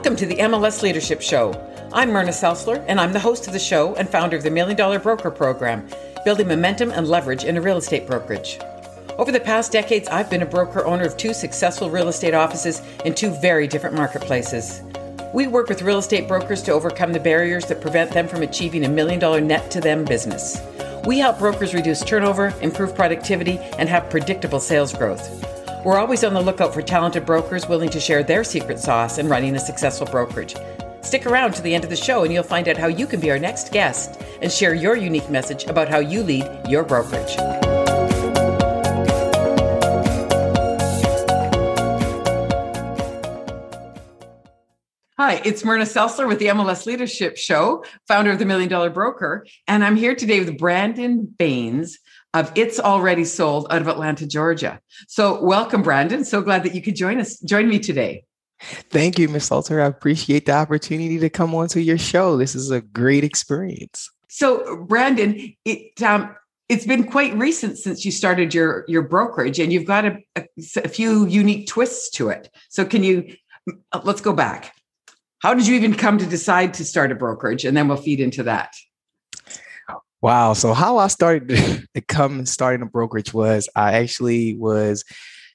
Welcome to the MLS Leadership Show. I'm Myrna Seltzler, and I'm the host of the show and founder of the Million Dollar Broker Program, building momentum and leverage in a real estate brokerage. Over the past decades, I've been a broker owner of two successful real estate offices in two very different marketplaces. We work with real estate brokers to overcome the barriers that prevent them from achieving a million dollar net to them business. We help brokers reduce turnover, improve productivity, and have predictable sales growth. We're always on the lookout for talented brokers willing to share their secret sauce in running a successful brokerage. Stick around to the end of the show and you'll find out how you can be our next guest and share your unique message about how you lead your brokerage. Hi, it's Myrna Seltzler with the MLS Leadership Show, founder of the Million Dollar Broker, and I'm here today with Brandon Baines of It's Already Sold out of Atlanta, Georgia. So, welcome, Brandon. So glad that you could join us, join me today. Thank you, Ms. Salter. I appreciate the opportunity to come onto your show. This is a great experience. So, Brandon, it um, it's been quite recent since you started your your brokerage, and you've got a, a, a few unique twists to it. So, can you let's go back? How did you even come to decide to start a brokerage, and then we'll feed into that. Wow. So how I started to come starting a brokerage was I actually was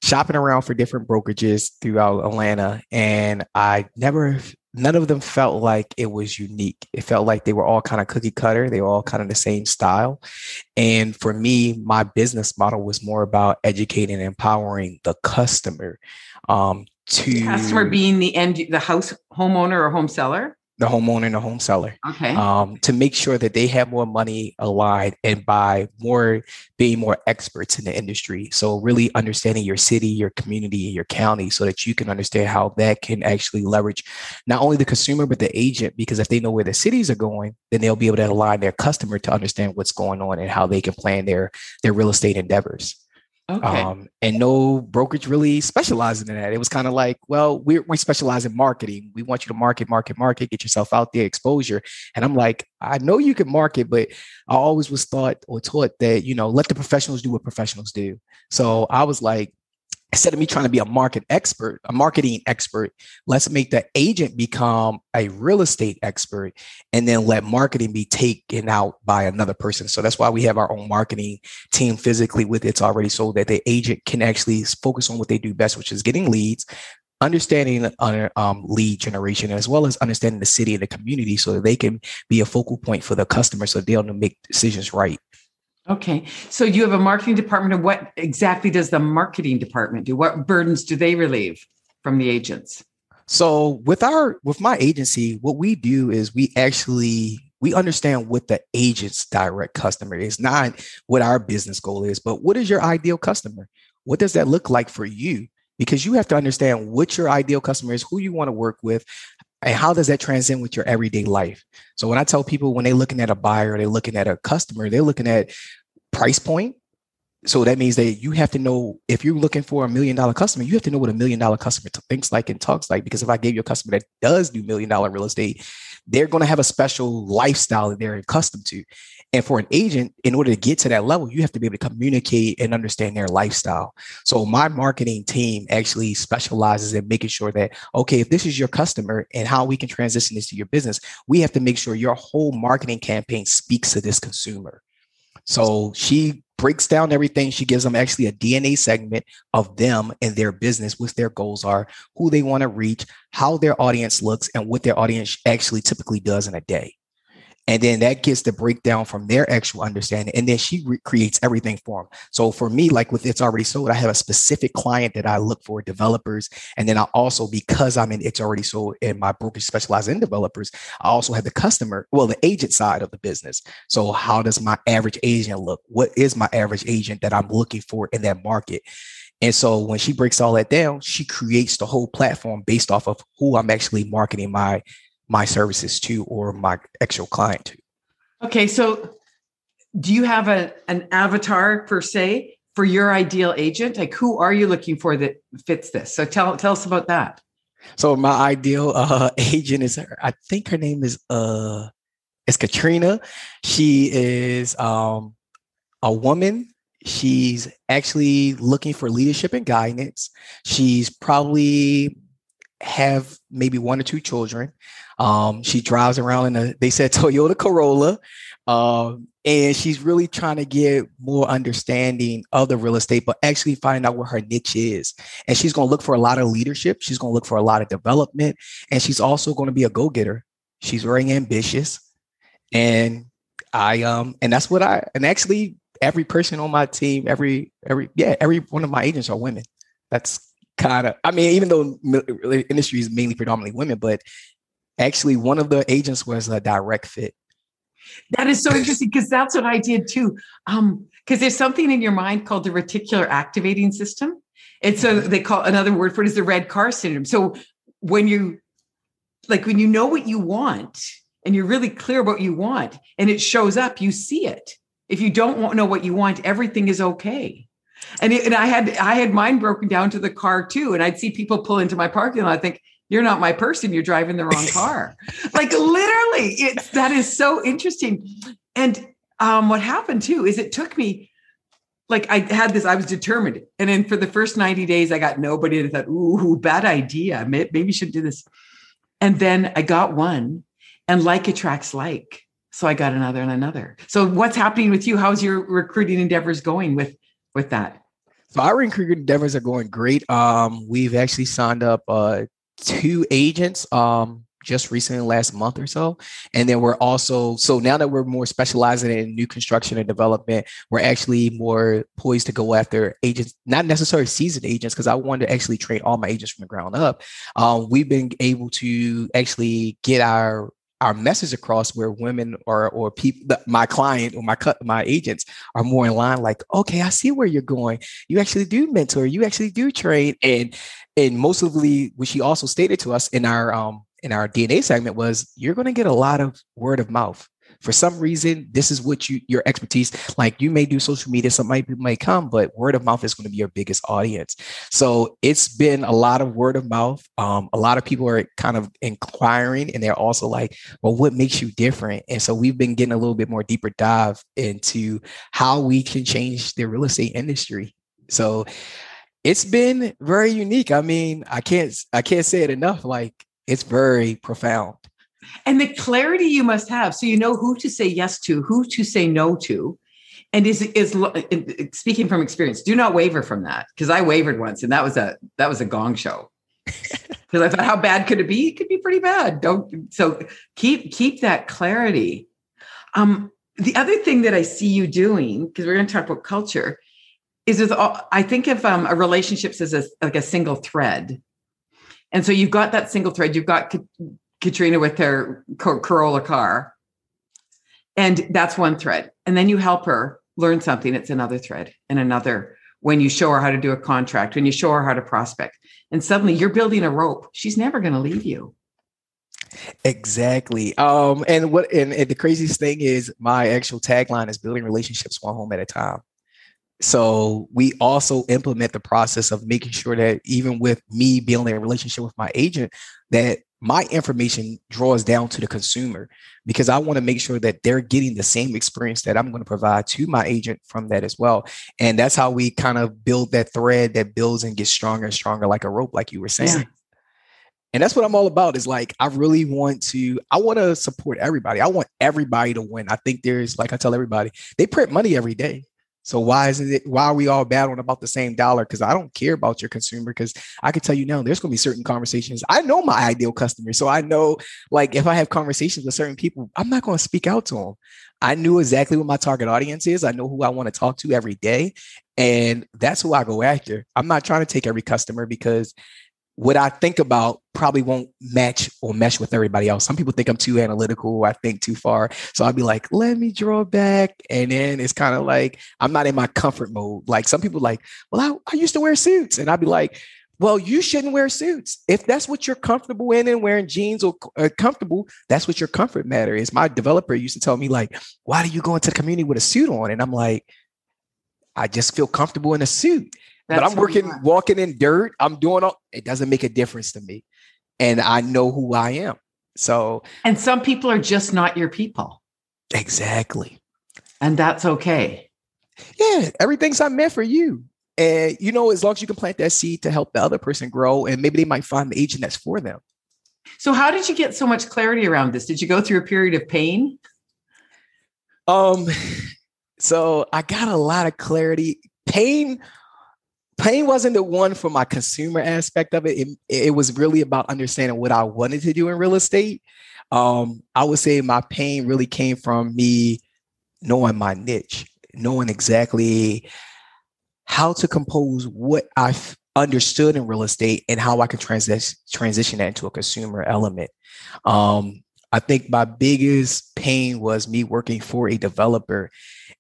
shopping around for different brokerages throughout Atlanta and I never none of them felt like it was unique. It felt like they were all kind of cookie cutter. They were all kind of the same style. And for me, my business model was more about educating and empowering the customer. Um, to the customer being the end, the house homeowner or home seller the homeowner and the home seller. Okay. Um, to make sure that they have more money aligned and by more being more experts in the industry. So really understanding your city, your community, and your county so that you can understand how that can actually leverage not only the consumer but the agent, because if they know where the cities are going, then they'll be able to align their customer to understand what's going on and how they can plan their their real estate endeavors. Okay. Um, and no brokerage really specializing in that. It was kind of like, well, we we specialize in marketing. We want you to market, market, market, get yourself out there, exposure. And I'm like, I know you can market, but I always was thought or taught that, you know, let the professionals do what professionals do. So I was like, instead of me trying to be a market expert, a marketing expert, let's make the agent become a real estate expert and then let marketing be taken out by another person. So that's why we have our own marketing team physically with it's already so that the agent can actually focus on what they do best, which is getting leads, understanding um, lead generation as well as understanding the city and the community so that they can be a focal point for the customer so they'll make decisions right Okay. So you have a marketing department. And what exactly does the marketing department do? What burdens do they relieve from the agents? So with our with my agency, what we do is we actually we understand what the agent's direct customer is, not what our business goal is, but what is your ideal customer? What does that look like for you? Because you have to understand what your ideal customer is, who you want to work with, and how does that transcend with your everyday life? So when I tell people when they're looking at a buyer, they're looking at a customer, they're looking at price point. So that means that you have to know if you're looking for a million dollar customer, you have to know what a million dollar customer thinks like and talks like. Because if I gave you a customer that does do million dollar real estate, they're going to have a special lifestyle that they're accustomed to. And for an agent, in order to get to that level, you have to be able to communicate and understand their lifestyle. So my marketing team actually specializes in making sure that, okay, if this is your customer and how we can transition this to your business, we have to make sure your whole marketing campaign speaks to this consumer. So she breaks down everything. She gives them actually a DNA segment of them and their business, what their goals are, who they want to reach, how their audience looks, and what their audience actually typically does in a day and then that gets the breakdown from their actual understanding and then she re- creates everything for them so for me like with it's already sold i have a specific client that i look for developers and then i also because i'm in it's already sold and my brokerage specializes in developers i also have the customer well the agent side of the business. So how does my average agent look? What is my average agent that i'm looking for in that market? And so when she breaks all that down, she creates the whole platform based off of who I'm actually marketing my my services to or my actual client to. Okay, so do you have a an avatar per se for your ideal agent? Like who are you looking for that fits this? So tell tell us about that. So my ideal uh, agent is her. I think her name is uh is Katrina. She is um a woman. She's actually looking for leadership and guidance. She's probably have maybe one or two children. Um, she drives around in a they said Toyota Corolla. Um, and she's really trying to get more understanding of the real estate, but actually find out what her niche is. And she's going to look for a lot of leadership. She's going to look for a lot of development, and she's also going to be a go getter. She's very ambitious, and I um and that's what I and actually every person on my team, every every yeah, every one of my agents are women. That's kind of I mean, even though industry is mainly predominantly women, but actually one of the agents was a direct fit. That is so interesting because that's what I did too. Um, because there's something in your mind called the reticular activating system. It's a they call another word for it is the red car syndrome. So when you like when you know what you want and you're really clear about what you want and it shows up, you see it. If you don't know what you want, everything is okay. And, it, and I had I had mine broken down to the car too. And I'd see people pull into my parking lot. I think you're not my person. You're driving the wrong car. like literally, it's that is so interesting. And um, what happened too is it took me like I had this, I was determined. And then for the first 90 days, I got nobody and I thought, ooh, bad idea. Maybe you should do this. And then I got one and like attracts like. So I got another and another. So what's happening with you? How's your recruiting endeavors going with with that? So our recruiting endeavors are going great. Um, we've actually signed up uh, two agents um, just recently last month or so and then we're also so now that we're more specializing in new construction and development we're actually more poised to go after agents not necessarily seasoned agents because i wanted to actually train all my agents from the ground up um, we've been able to actually get our our message across where women or or people my client or my my agents are more in line like okay i see where you're going. You actually do mentor. You actually do train. And and mostly what she also stated to us in our um in our dna segment was you're going to get a lot of word of mouth for some reason this is what you your expertise like you may do social media some might may come but word of mouth is going to be your biggest audience. So it's been a lot of word of mouth. Um, a lot of people are kind of inquiring and they're also like well what makes you different? And so we've been getting a little bit more deeper dive into how we can change the real estate industry. So it's been very unique. I mean i can't i can't say it enough. Like it's very profound and the clarity you must have so you know who to say yes to who to say no to. And is is speaking from experience do not waver from that because i wavered once and that was a that was a gong show. Because i thought how bad could it be? It could be pretty bad. Don't so keep keep that clarity. Um the other thing that i see you doing because we're going to talk about culture is with all, i think of um, a relationships as a like a single thread. And so you've got that single thread you've got Katrina with her Corolla car. And that's one thread. And then you help her learn something, it's another thread and another. When you show her how to do a contract, when you show her how to prospect, and suddenly you're building a rope, she's never going to leave you. Exactly. Um, and what and, and the craziest thing is my actual tagline is building relationships one home at a time. So we also implement the process of making sure that even with me building a relationship with my agent, that my information draws down to the consumer because I want to make sure that they're getting the same experience that I'm going to provide to my agent from that as well. And that's how we kind of build that thread that builds and gets stronger and stronger like a rope, like you were saying. Yeah. And that's what I'm all about is like, I really want to, I want to support everybody. I want everybody to win. I think there's, like I tell everybody, they print money every day. So why is it why are we all battling about the same dollar? Because I don't care about your consumer. Because I can tell you now, there's going to be certain conversations. I know my ideal customer, so I know like if I have conversations with certain people, I'm not going to speak out to them. I knew exactly what my target audience is. I know who I want to talk to every day, and that's who I go after. I'm not trying to take every customer because what I think about probably won't match or mesh with everybody else. Some people think I'm too analytical, I think too far. So I'll be like, let me draw back. And then it's kind of like I'm not in my comfort mode. Like some people like, well, I, I used to wear suits. And I'd be like, well, you shouldn't wear suits. If that's what you're comfortable in and wearing jeans or uh, comfortable, that's what your comfort matter is. My developer used to tell me like, why do you go into the community with a suit on? And I'm like, I just feel comfortable in a suit. That's but I'm working, walking in dirt. I'm doing all. It doesn't make a difference to me, and I know who I am. So, and some people are just not your people. Exactly. And that's okay. Yeah, everything's not meant for you. And you know, as long as you can plant that seed to help the other person grow, and maybe they might find the agent that's for them. So, how did you get so much clarity around this? Did you go through a period of pain? Um, so I got a lot of clarity. Pain, pain wasn't the one for my consumer aspect of it. It, it was really about understanding what I wanted to do in real estate. Um, I would say my pain really came from me knowing my niche, knowing exactly how to compose what I understood in real estate and how I can transition transition that into a consumer element. Um, I think my biggest pain was me working for a developer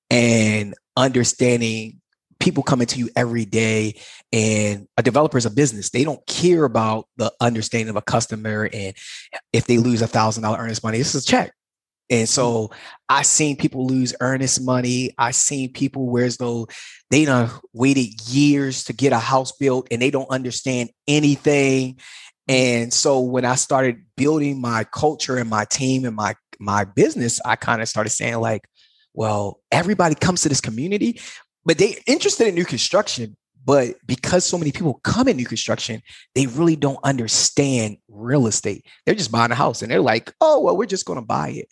and understanding people coming to you every day and a developer is a business they don't care about the understanding of a customer and if they lose a thousand dollar earnest money this is a check and so mm-hmm. I seen people lose earnest money. I seen people where as though they done waited years to get a house built and they don't understand anything. And so when I started building my culture and my team and my my business, I kind of started saying like, well, everybody comes to this community, but they interested in new construction, but because so many people come in new construction, they really don't understand real estate. They're just buying a house and they're like, oh, well, we're just going to buy it.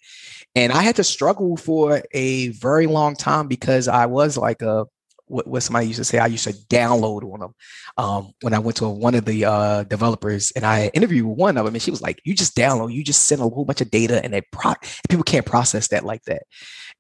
And I had to struggle for a very long time because I was like a what, what somebody used to say. I used to download on them um, when I went to one of the uh, developers and I interviewed one of them, and she was like, "You just download, you just send a whole bunch of data, and they pro- people can't process that like that."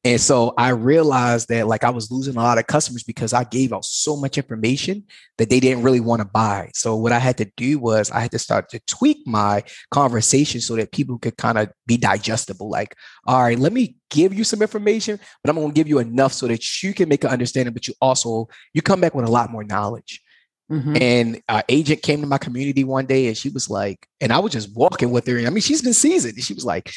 And so I realized that like I was losing a lot of customers because I gave out so much information that they didn't really want to buy. So what I had to do was I had to start to tweak my conversation so that people could kind of be digestible. Like, all right, let me give you some information, but I'm going to give you enough so that you can make an understanding, but you also you come back with a lot more knowledge. Mm-hmm. And our agent came to my community one day and she was like, and I was just walking with her. I mean, she's been seasoned. And she was like,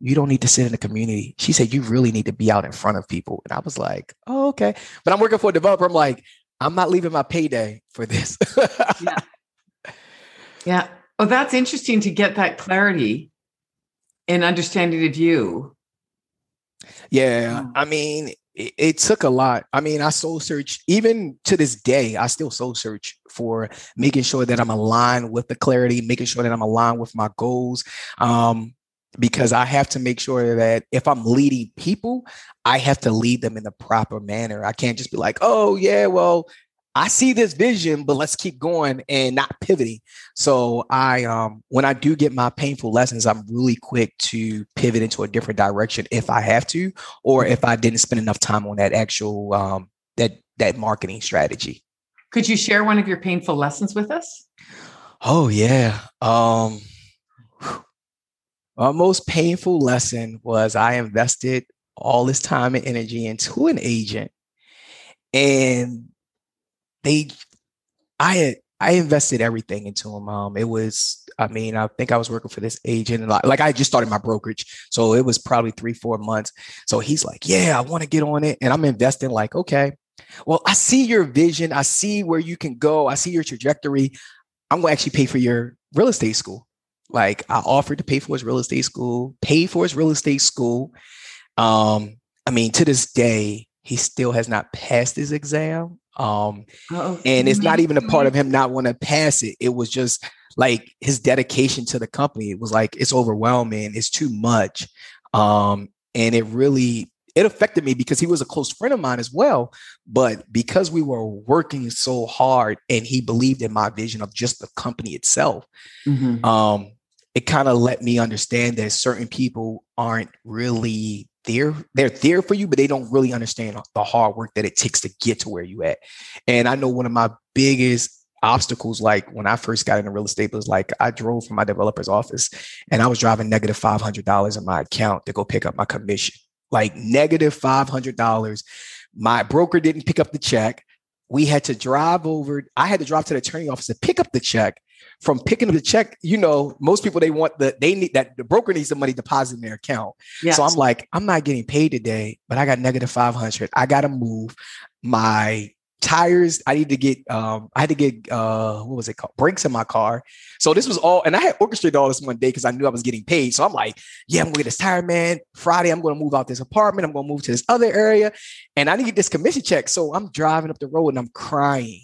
you don't need to sit in the community. She said, you really need to be out in front of people. And I was like, oh, okay. But I'm working for a developer. I'm like, I'm not leaving my payday for this. yeah. Yeah. Oh, that's interesting to get that clarity and understanding of you. Yeah. I mean, it, it, took a lot. I mean, I soul search, even to this day, I still soul search for making sure that I'm aligned with the clarity, making sure that I'm aligned with my goals. Um, because I have to make sure that if I'm leading people, I have to lead them in the proper manner. I can't just be like, oh, yeah, well, I see this vision, but let's keep going and not pivoting. So I um when I do get my painful lessons, I'm really quick to pivot into a different direction if I have to, or if I didn't spend enough time on that actual um that that marketing strategy. Could you share one of your painful lessons with us? Oh yeah. Um my most painful lesson was I invested all this time and energy into an agent, and they, I I invested everything into them. Um, it was, I mean, I think I was working for this agent, like, like I just started my brokerage, so it was probably three, four months. So he's like, "Yeah, I want to get on it," and I'm investing. Like, okay, well, I see your vision, I see where you can go, I see your trajectory. I'm going to actually pay for your real estate school. Like I offered to pay for his real estate school, pay for his real estate school. Um, I mean, to this day, he still has not passed his exam. Um, oh, and it's not even a part of him not want to pass it. It was just like his dedication to the company. It was like it's overwhelming. It's too much. Um, and it really it affected me because he was a close friend of mine as well. But because we were working so hard and he believed in my vision of just the company itself, mm-hmm. um, it kind of let me understand that certain people aren't really there. They're there for you, but they don't really understand the hard work that it takes to get to where you at. And I know one of my biggest obstacles, like when I first got into real estate, was like I drove from my developer's office and I was driving negative $500 in my account to go pick up my commission, like negative $500. My broker didn't pick up the check. We had to drive over. I had to drive to the attorney office to pick up the check from picking up the check, you know, most people they want the they need that the broker needs the money deposited in their account. Yes. So I'm like, I'm not getting paid today, but I got negative 500. I got to move my tires. I need to get um I had to get uh what was it called? Brakes in my car. So this was all and I had orchestrated all this one day because I knew I was getting paid. So I'm like, yeah, I'm gonna get this tire man. Friday, I'm gonna move out this apartment. I'm gonna move to this other area and I need to get this commission check. So I'm driving up the road and I'm crying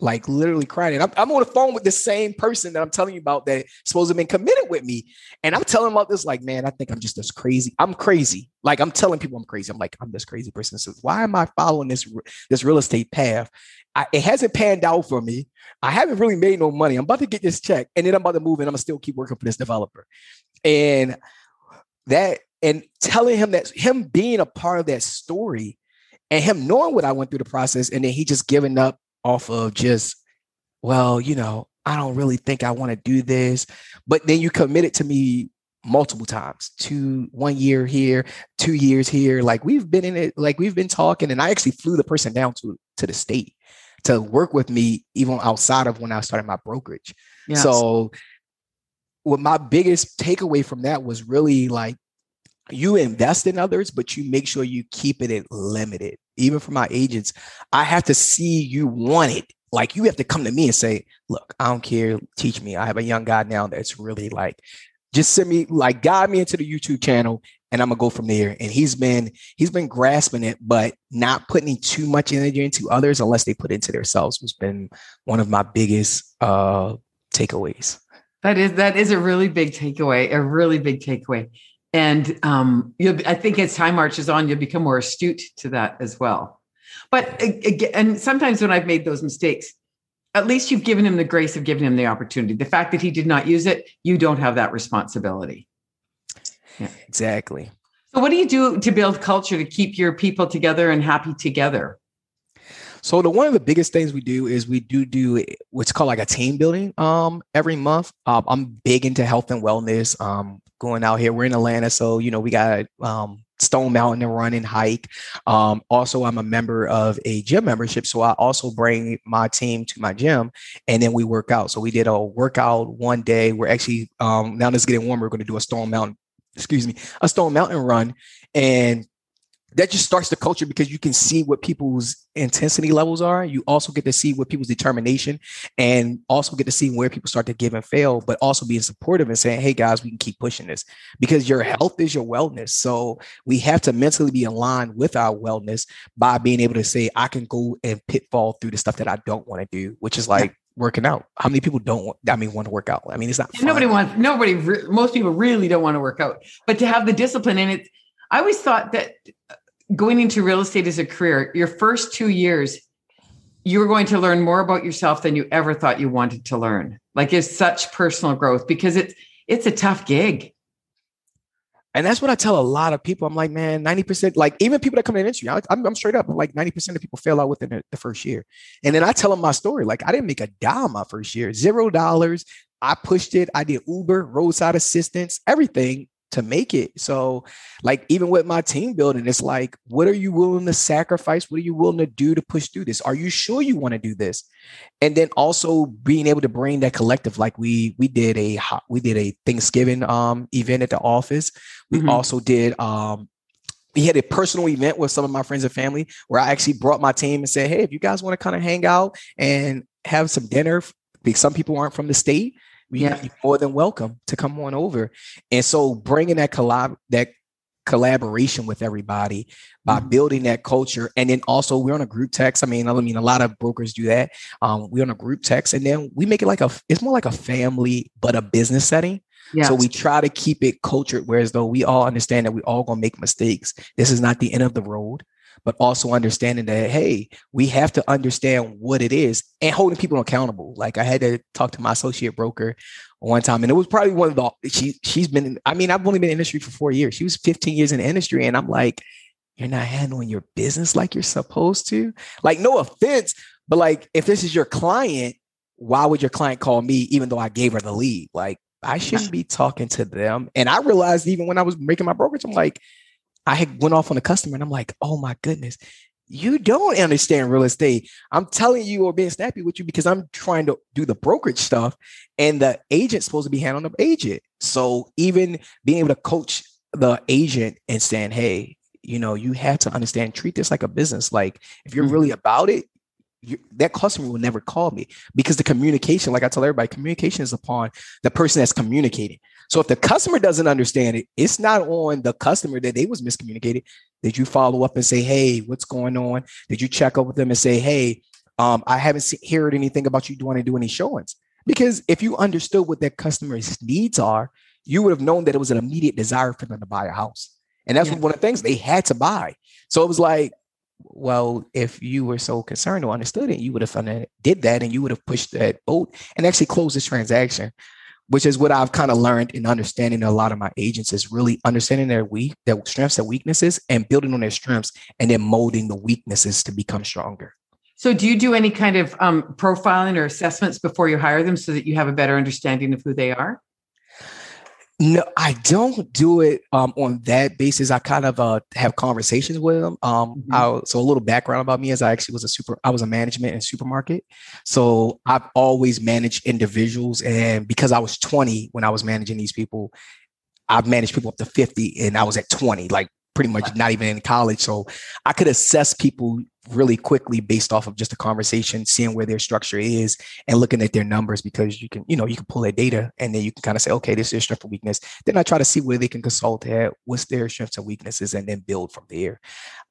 like literally crying. And I'm, I'm on the phone with the same person that I'm telling you about that supposed to have been committed with me. And I'm telling about this, like, man, I think I'm just this crazy. I'm crazy. Like I'm telling people I'm crazy. I'm like, I'm this crazy person. So why am I following this this real estate path? I, it hasn't panned out for me. I haven't really made no money. I'm about to get this check, and then I'm about to move, and I'm gonna still keep working for this developer. And that, and telling him that him being a part of that story, and him knowing what I went through the process, and then he just giving up off of just, well, you know, I don't really think I want to do this. But then you committed to me multiple times two one year here two years here like we've been in it like we've been talking and i actually flew the person down to to the state to work with me even outside of when i started my brokerage yes. so what my biggest takeaway from that was really like you invest in others, but you make sure you keep it limited. Even for my agents, I have to see you want it. Like you have to come to me and say, look, I don't care, teach me. I have a young guy now that's really like, just send me, like guide me into the YouTube channel and I'm gonna go from there. And he's been he's been grasping it, but not putting too much energy into others unless they put into themselves has been one of my biggest uh takeaways. That is that is a really big takeaway, a really big takeaway. And um, I think as time marches on, you'll become more astute to that as well. But again, and sometimes when I've made those mistakes, at least you've given him the grace of giving him the opportunity. The fact that he did not use it, you don't have that responsibility. Yeah. Exactly. So, what do you do to build culture to keep your people together and happy together? So the one of the biggest things we do is we do do what's called like a team building um every month. Um, I'm big into health and wellness. Um, going out here, we're in Atlanta, so you know we got um Stone Mountain to run and hike. Um, also, I'm a member of a gym membership, so I also bring my team to my gym, and then we work out. So we did a workout one day. We're actually um, now that it's getting warmer. We're going to do a Stone Mountain, excuse me, a Stone Mountain run, and that just starts the culture because you can see what people's intensity levels are. You also get to see what people's determination and also get to see where people start to give and fail, but also being supportive and saying, hey guys, we can keep pushing this because your health is your wellness. So we have to mentally be aligned with our wellness by being able to say, I can go and pitfall through the stuff that I don't want to do, which is like, working out. How many people don't want, I mean, want to work out? I mean, it's not. Fun. Nobody wants, nobody, most people really don't want to work out, but to have the discipline and it, I always thought that going into real estate as a career, your first two years, you're going to learn more about yourself than you ever thought you wanted to learn. Like it's such personal growth because it's it's a tough gig. And that's what I tell a lot of people. I'm like, man, 90%, like even people that come in the industry, I, am I'm straight up, like 90% of people fail out within the, first year. And then I tell them my story. Like I didn't make a dime my first year, zero dollars. I pushed it. I did Uber, roadside assistance, everything to make it. So, like, even with my team building, it's like, what are you willing to sacrifice? What are you willing to do to push through this? Are you sure you want to do this? And then also being able to bring that collective, like we we did a we did a Thanksgiving um event at the office. We mm-hmm. also did um we had a personal event with some of my friends and family where I actually brought my team and said, hey, if you guys want to kind of hang out and have some dinner, because some people aren't from the state we yeah. are more than welcome to come on over. And so bringing that collab that collaboration with everybody by mm-hmm. building that culture and then also we're on a group text i mean i mean a lot of brokers do that um, we're on a group text and then we make it like a it's more like a family but a business setting so we try to keep it cultured whereas though we all understand that we all gonna make mistakes this is not the end of the road but also understanding that hey we have to understand what it is and holding people accountable. Like i had to talk to my associate broker one time and it was probably one of the she she's been i mean i've only been in industry for four years. She was 15 years in the industry and i'm like you're not handling your business like you're supposed to? Like no offense but like if this is your client why would your client call me even though i gave her the lead? Like I shouldn't be talking to them. And I realized even when I was making my brokerage, I'm like, I had went off on a customer and I'm like, oh my goodness, you don't understand real estate. I'm telling you or being snappy with you because I'm trying to do the brokerage stuff and the agent's supposed to be handling the agent. So even being able to coach the agent and saying, hey, you know, you have to understand, treat this like a business. Like if you're mm-hmm. really about it, you, that customer will never call me because the communication, like I tell everybody, communication is upon the person that's communicating. So if the customer doesn't understand it, it's not on the customer that they was miscommunicated. Did you follow up and say, hey, what's going on? Did you check up with them and say, hey, Um, I haven't see, heard anything about you doing to do any showings because if you understood what their customers' needs are, you would have known that it was an immediate desire for them to buy a house. And that's yeah. one of the things they had to buy. So it was like, well, if you were so concerned or understood it, you would have done did that and you would have pushed that boat and actually closed this transaction, which is what I've kind of learned in understanding a lot of my agents is really understanding their weak, their strengths, their weaknesses, and building on their strengths and then molding the weaknesses to become stronger. So, do you do any kind of um, profiling or assessments before you hire them so that you have a better understanding of who they are? No, I don't do it um, on that basis. I kind of uh, have conversations with them. Um, mm-hmm. so a little background about me is I actually was a super. I was a management in supermarket, so I've always managed individuals. And because I was 20 when I was managing these people, I've managed people up to 50, and I was at 20, like pretty much not even in college. So I could assess people really quickly based off of just a conversation, seeing where their structure is and looking at their numbers because you can, you know, you can pull that data and then you can kind of say, okay, this is strength and weakness. Then I try to see where they can consult at, what's their strengths and weaknesses, and then build from there.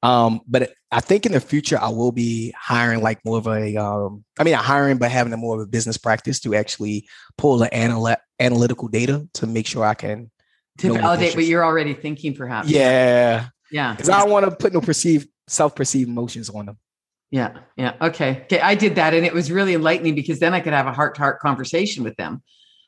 Um, but I think in the future I will be hiring like more of a, um, I mean, not hiring, but having a more of a business practice to actually pull the anal- analytical data to make sure I can to validate what you're already thinking, perhaps. Yeah. Yeah. Because I don't want to put no perceived self-perceived emotions on them. Yeah. Yeah. Okay. Okay. I did that and it was really enlightening because then I could have a heart-to-heart conversation with them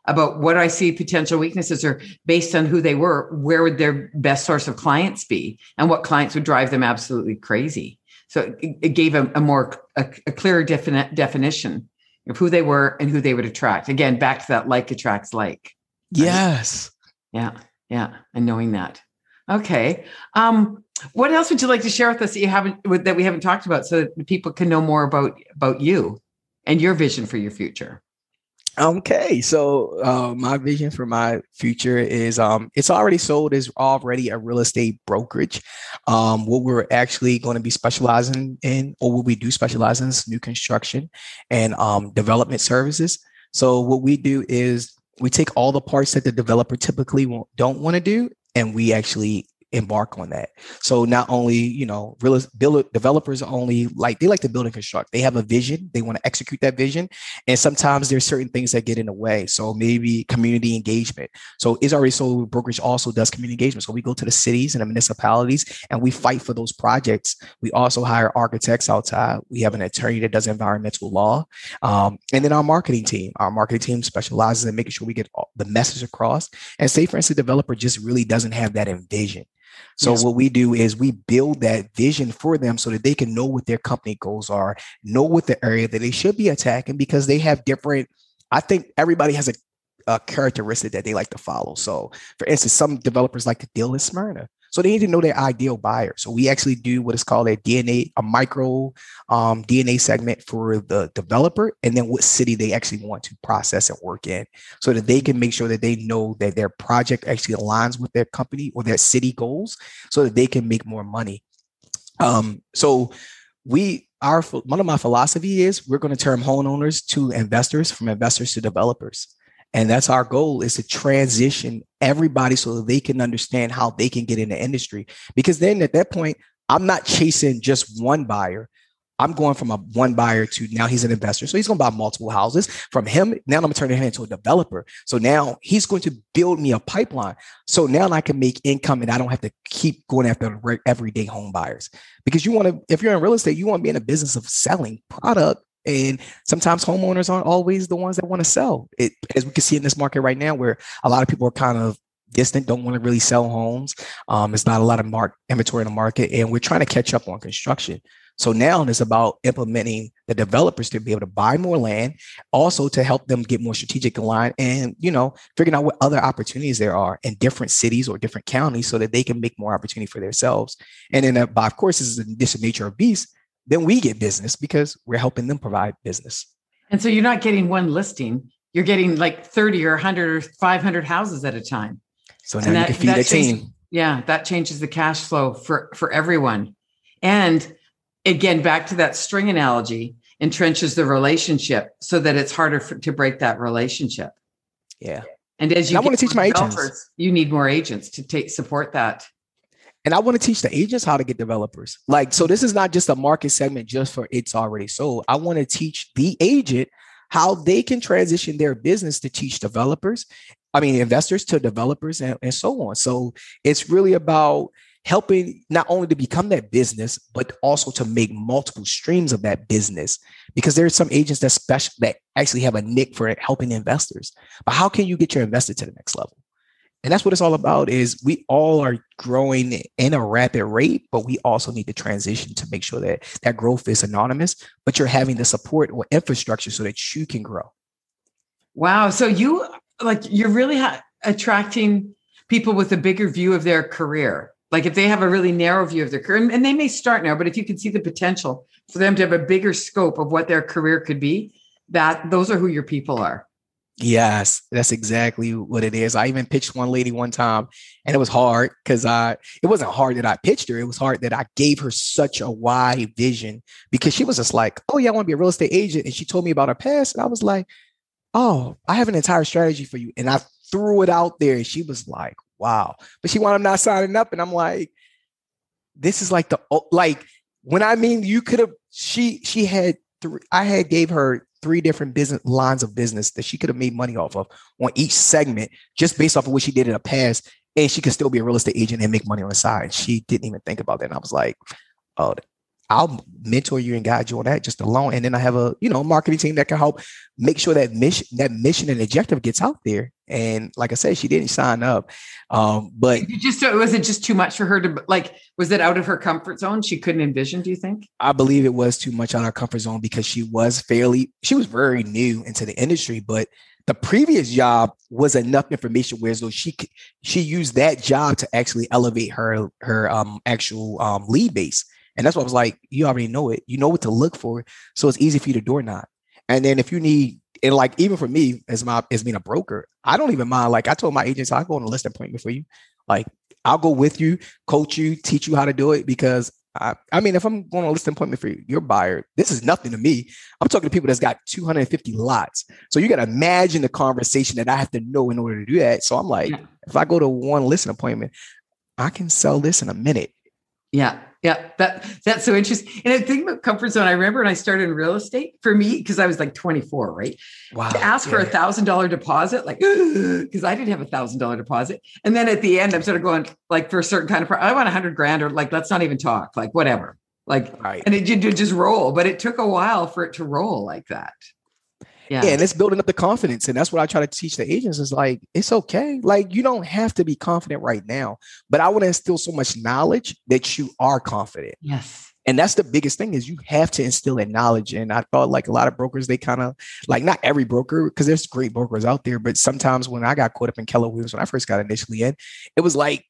about what I see potential weaknesses or based on who they were, where would their best source of clients be and what clients would drive them absolutely crazy. So it, it gave a, a more a, a clearer defini- definition of who they were and who they would attract. Again, back to that like attracts like. Yes. Yeah. Yeah. And knowing that. Okay. Um, what else would you like to share with us that you haven't that we haven't talked about so that people can know more about about you and your vision for your future? Okay, so uh, my vision for my future is um, it's already sold is already a real estate brokerage. Um, what we're actually going to be specializing in, or what we do specialize in, is new construction and um, development services. So what we do is we take all the parts that the developer typically won't don't want to do, and we actually embark on that. So not only, you know, real build, developers only like they like to build and construct. They have a vision, they want to execute that vision, and sometimes there's certain things that get in the way. So maybe community engagement. So is already so brokerage also does community engagement. So we go to the cities and the municipalities and we fight for those projects. We also hire architects outside. We have an attorney that does environmental law, um, and then our marketing team. Our marketing team specializes in making sure we get the message across. And say, for instance, the developer just really doesn't have that envision. So yes. what we do is we build that vision for them so that they can know what their company goals are, know what the area that they should be attacking because they have different. I think everybody has a, a characteristic that they like to follow. So, for instance, some developers like to deal in Smyrna. So they need to know their ideal buyer. So we actually do what is called a DNA, a micro um, DNA segment for the developer, and then what city they actually want to process and work in, so that they can make sure that they know that their project actually aligns with their company or their city goals, so that they can make more money. Um, so we our one of my philosophy is we're going to turn homeowners to investors, from investors to developers. And that's our goal is to transition everybody so that they can understand how they can get in the industry. Because then at that point, I'm not chasing just one buyer. I'm going from a one buyer to now he's an investor. So he's going to buy multiple houses from him. Now I'm going to turn him into a developer. So now he's going to build me a pipeline. So now I can make income and I don't have to keep going after everyday home buyers because you want to, if you're in real estate, you want to be in a business of selling product and sometimes homeowners aren't always the ones that want to sell. It, as we can see in this market right now, where a lot of people are kind of distant, don't want to really sell homes. Um, there's not a lot of mark inventory in the market, and we're trying to catch up on construction. So now it's about implementing the developers to be able to buy more land, also to help them get more strategic aligned, and you know, figuring out what other opportunities there are in different cities or different counties, so that they can make more opportunity for themselves. And then, uh, by of course, this is the nature of beast then we get business because we're helping them provide business. And so you're not getting one listing, you're getting like 30 or 100 or 500 houses at a time. So now that, you can feed a team. Yeah, that changes the cash flow for for everyone. And again, back to that string analogy, entrenches the relationship so that it's harder for, to break that relationship. Yeah. And as you and I want to teach my agents, you need more agents to take support that. And I want to teach the agents how to get developers. Like, so this is not just a market segment just for it's already sold. I want to teach the agent how they can transition their business to teach developers, I mean, investors to developers and, and so on. So it's really about helping not only to become that business, but also to make multiple streams of that business. Because there are some agents that special that actually have a nick for helping investors. But how can you get your investor to the next level? And that's what it's all about is we all are growing in a rapid rate, but we also need to transition to make sure that that growth is anonymous, but you're having the support or infrastructure so that you can grow. Wow. So you like you're really ha- attracting people with a bigger view of their career. Like if they have a really narrow view of their career, and they may start now, but if you can see the potential for them to have a bigger scope of what their career could be, that those are who your people are. Yes, that's exactly what it is. I even pitched one lady one time and it was hard because I it wasn't hard that I pitched her. It was hard that I gave her such a wide vision because she was just like, Oh, yeah, I want to be a real estate agent. And she told me about her past. And I was like, Oh, I have an entire strategy for you. And I threw it out there. And she was like, Wow. But she wound up not signing up. And I'm like, this is like the like when I mean you could have she she had I had gave her three different business lines of business that she could have made money off of on each segment just based off of what she did in the past. And she could still be a real estate agent and make money on the side. She didn't even think about that. And I was like, oh, I'll mentor you and guide you on that just alone. And then I have a, you know, marketing team that can help make sure that mission, that mission and objective gets out there. And like I said, she didn't sign up. Um, but you just was it just too much for her to like, was it out of her comfort zone? She couldn't envision, do you think? I believe it was too much out of her comfort zone because she was fairly, she was very new into the industry, but the previous job was enough information where so she she used that job to actually elevate her her um actual um lead base and that's what I was like, you already know it. You know what to look for. So it's easy for you to door knock. And then if you need, and like even for me as my as being a broker, I don't even mind. Like I told my agents, I'll go on a list appointment for you. Like I'll go with you, coach you, teach you how to do it because I, I mean, if I'm going on a list appointment for you, your buyer, this is nothing to me. I'm talking to people that's got 250 lots. So you got to imagine the conversation that I have to know in order to do that. So I'm like, yeah. if I go to one listing appointment, I can sell this in a minute. Yeah. Yeah, that that's so interesting. And I think about comfort zone. I remember when I started in real estate for me, because I was like 24, right? Wow. To ask yeah. for a thousand dollar deposit, like because I didn't have a thousand dollar deposit. And then at the end, I'm sort of going like for a certain kind of I want a hundred grand or like let's not even talk, like whatever. Like right. and it did just roll, but it took a while for it to roll like that. Yeah. yeah. and it's building up the confidence. And that's what I try to teach the agents is like, it's okay. Like, you don't have to be confident right now, but I want to instill so much knowledge that you are confident. Yes. And that's the biggest thing is you have to instill that knowledge. And I thought like a lot of brokers, they kind of like not every broker, because there's great brokers out there, but sometimes when I got caught up in Keller Williams, when I first got initially in, it was like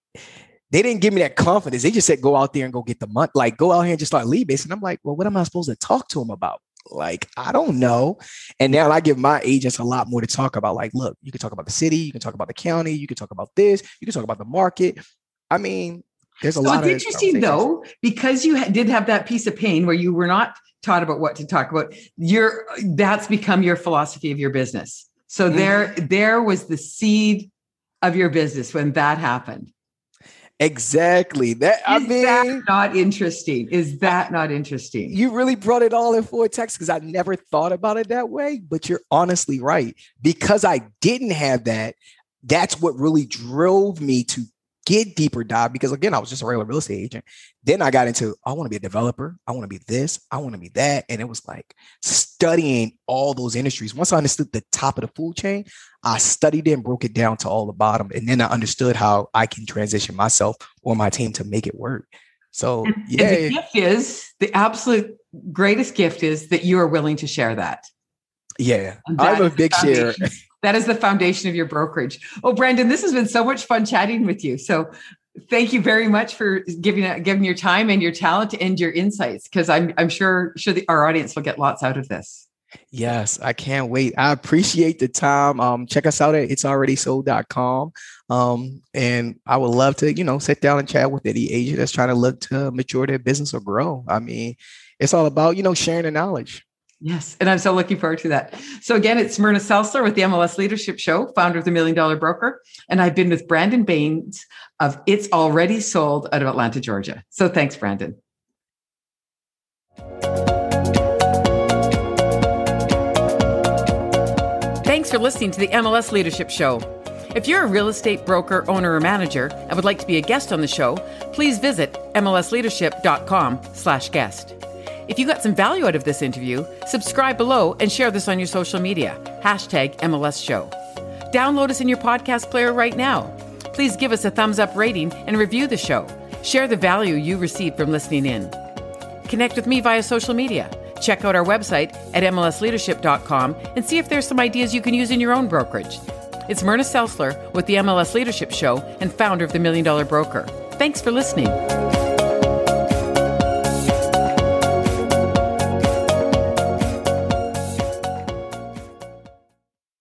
they didn't give me that confidence. They just said, go out there and go get the money, like go out here and just start lead based. And I'm like, well, what am I supposed to talk to them about? Like, I don't know. And now I give my agents a lot more to talk about. Like, look, you can talk about the city, you can talk about the county, you can talk about this, you can talk about the market. I mean, there's a so lot it's interesting though, because you ha- did have that piece of pain where you were not taught about what to talk about. Your that's become your philosophy of your business. So mm-hmm. there, there was the seed of your business when that happened. Exactly. That Is I mean, that not interesting. Is that not interesting? You really brought it all in for a text because I never thought about it that way. But you're honestly right because I didn't have that. That's what really drove me to get deeper dive because again, I was just a regular real estate agent. Then I got into I want to be a developer, I want to be this, I want to be that. And it was like studying all those industries. Once I understood the top of the food chain, I studied it and broke it down to all the bottom. And then I understood how I can transition myself or my team to make it work. So and, yeah. And the gift is the absolute greatest gift is that you are willing to share that. Yeah. I'm a big share. That is the foundation of your brokerage. Oh, Brandon, this has been so much fun chatting with you. So thank you very much for giving giving your time and your talent and your insights because I'm I'm sure sure the, our audience will get lots out of this. Yes, I can't wait. I appreciate the time. Um, check us out at it's already sold.com. Um, and I would love to, you know, sit down and chat with any agent that's trying to look to mature their business or grow. I mean, it's all about, you know, sharing the knowledge. Yes, and I'm so looking forward to that. So again, it's Myrna Seltzler with the MLS Leadership Show, founder of the Million Dollar Broker, and I've been with Brandon Baines of It's Already Sold out of Atlanta, Georgia. So thanks, Brandon. Thanks for listening to the MLS Leadership Show. If you're a real estate broker, owner, or manager and would like to be a guest on the show, please visit mlsleadership.com/guest. If you got some value out of this interview, subscribe below and share this on your social media. Hashtag MLS Show. Download us in your podcast player right now. Please give us a thumbs up rating and review the show. Share the value you received from listening in. Connect with me via social media. Check out our website at mlsleadership.com and see if there's some ideas you can use in your own brokerage. It's Myrna Seltzler with the MLS Leadership Show and founder of the Million Dollar Broker. Thanks for listening.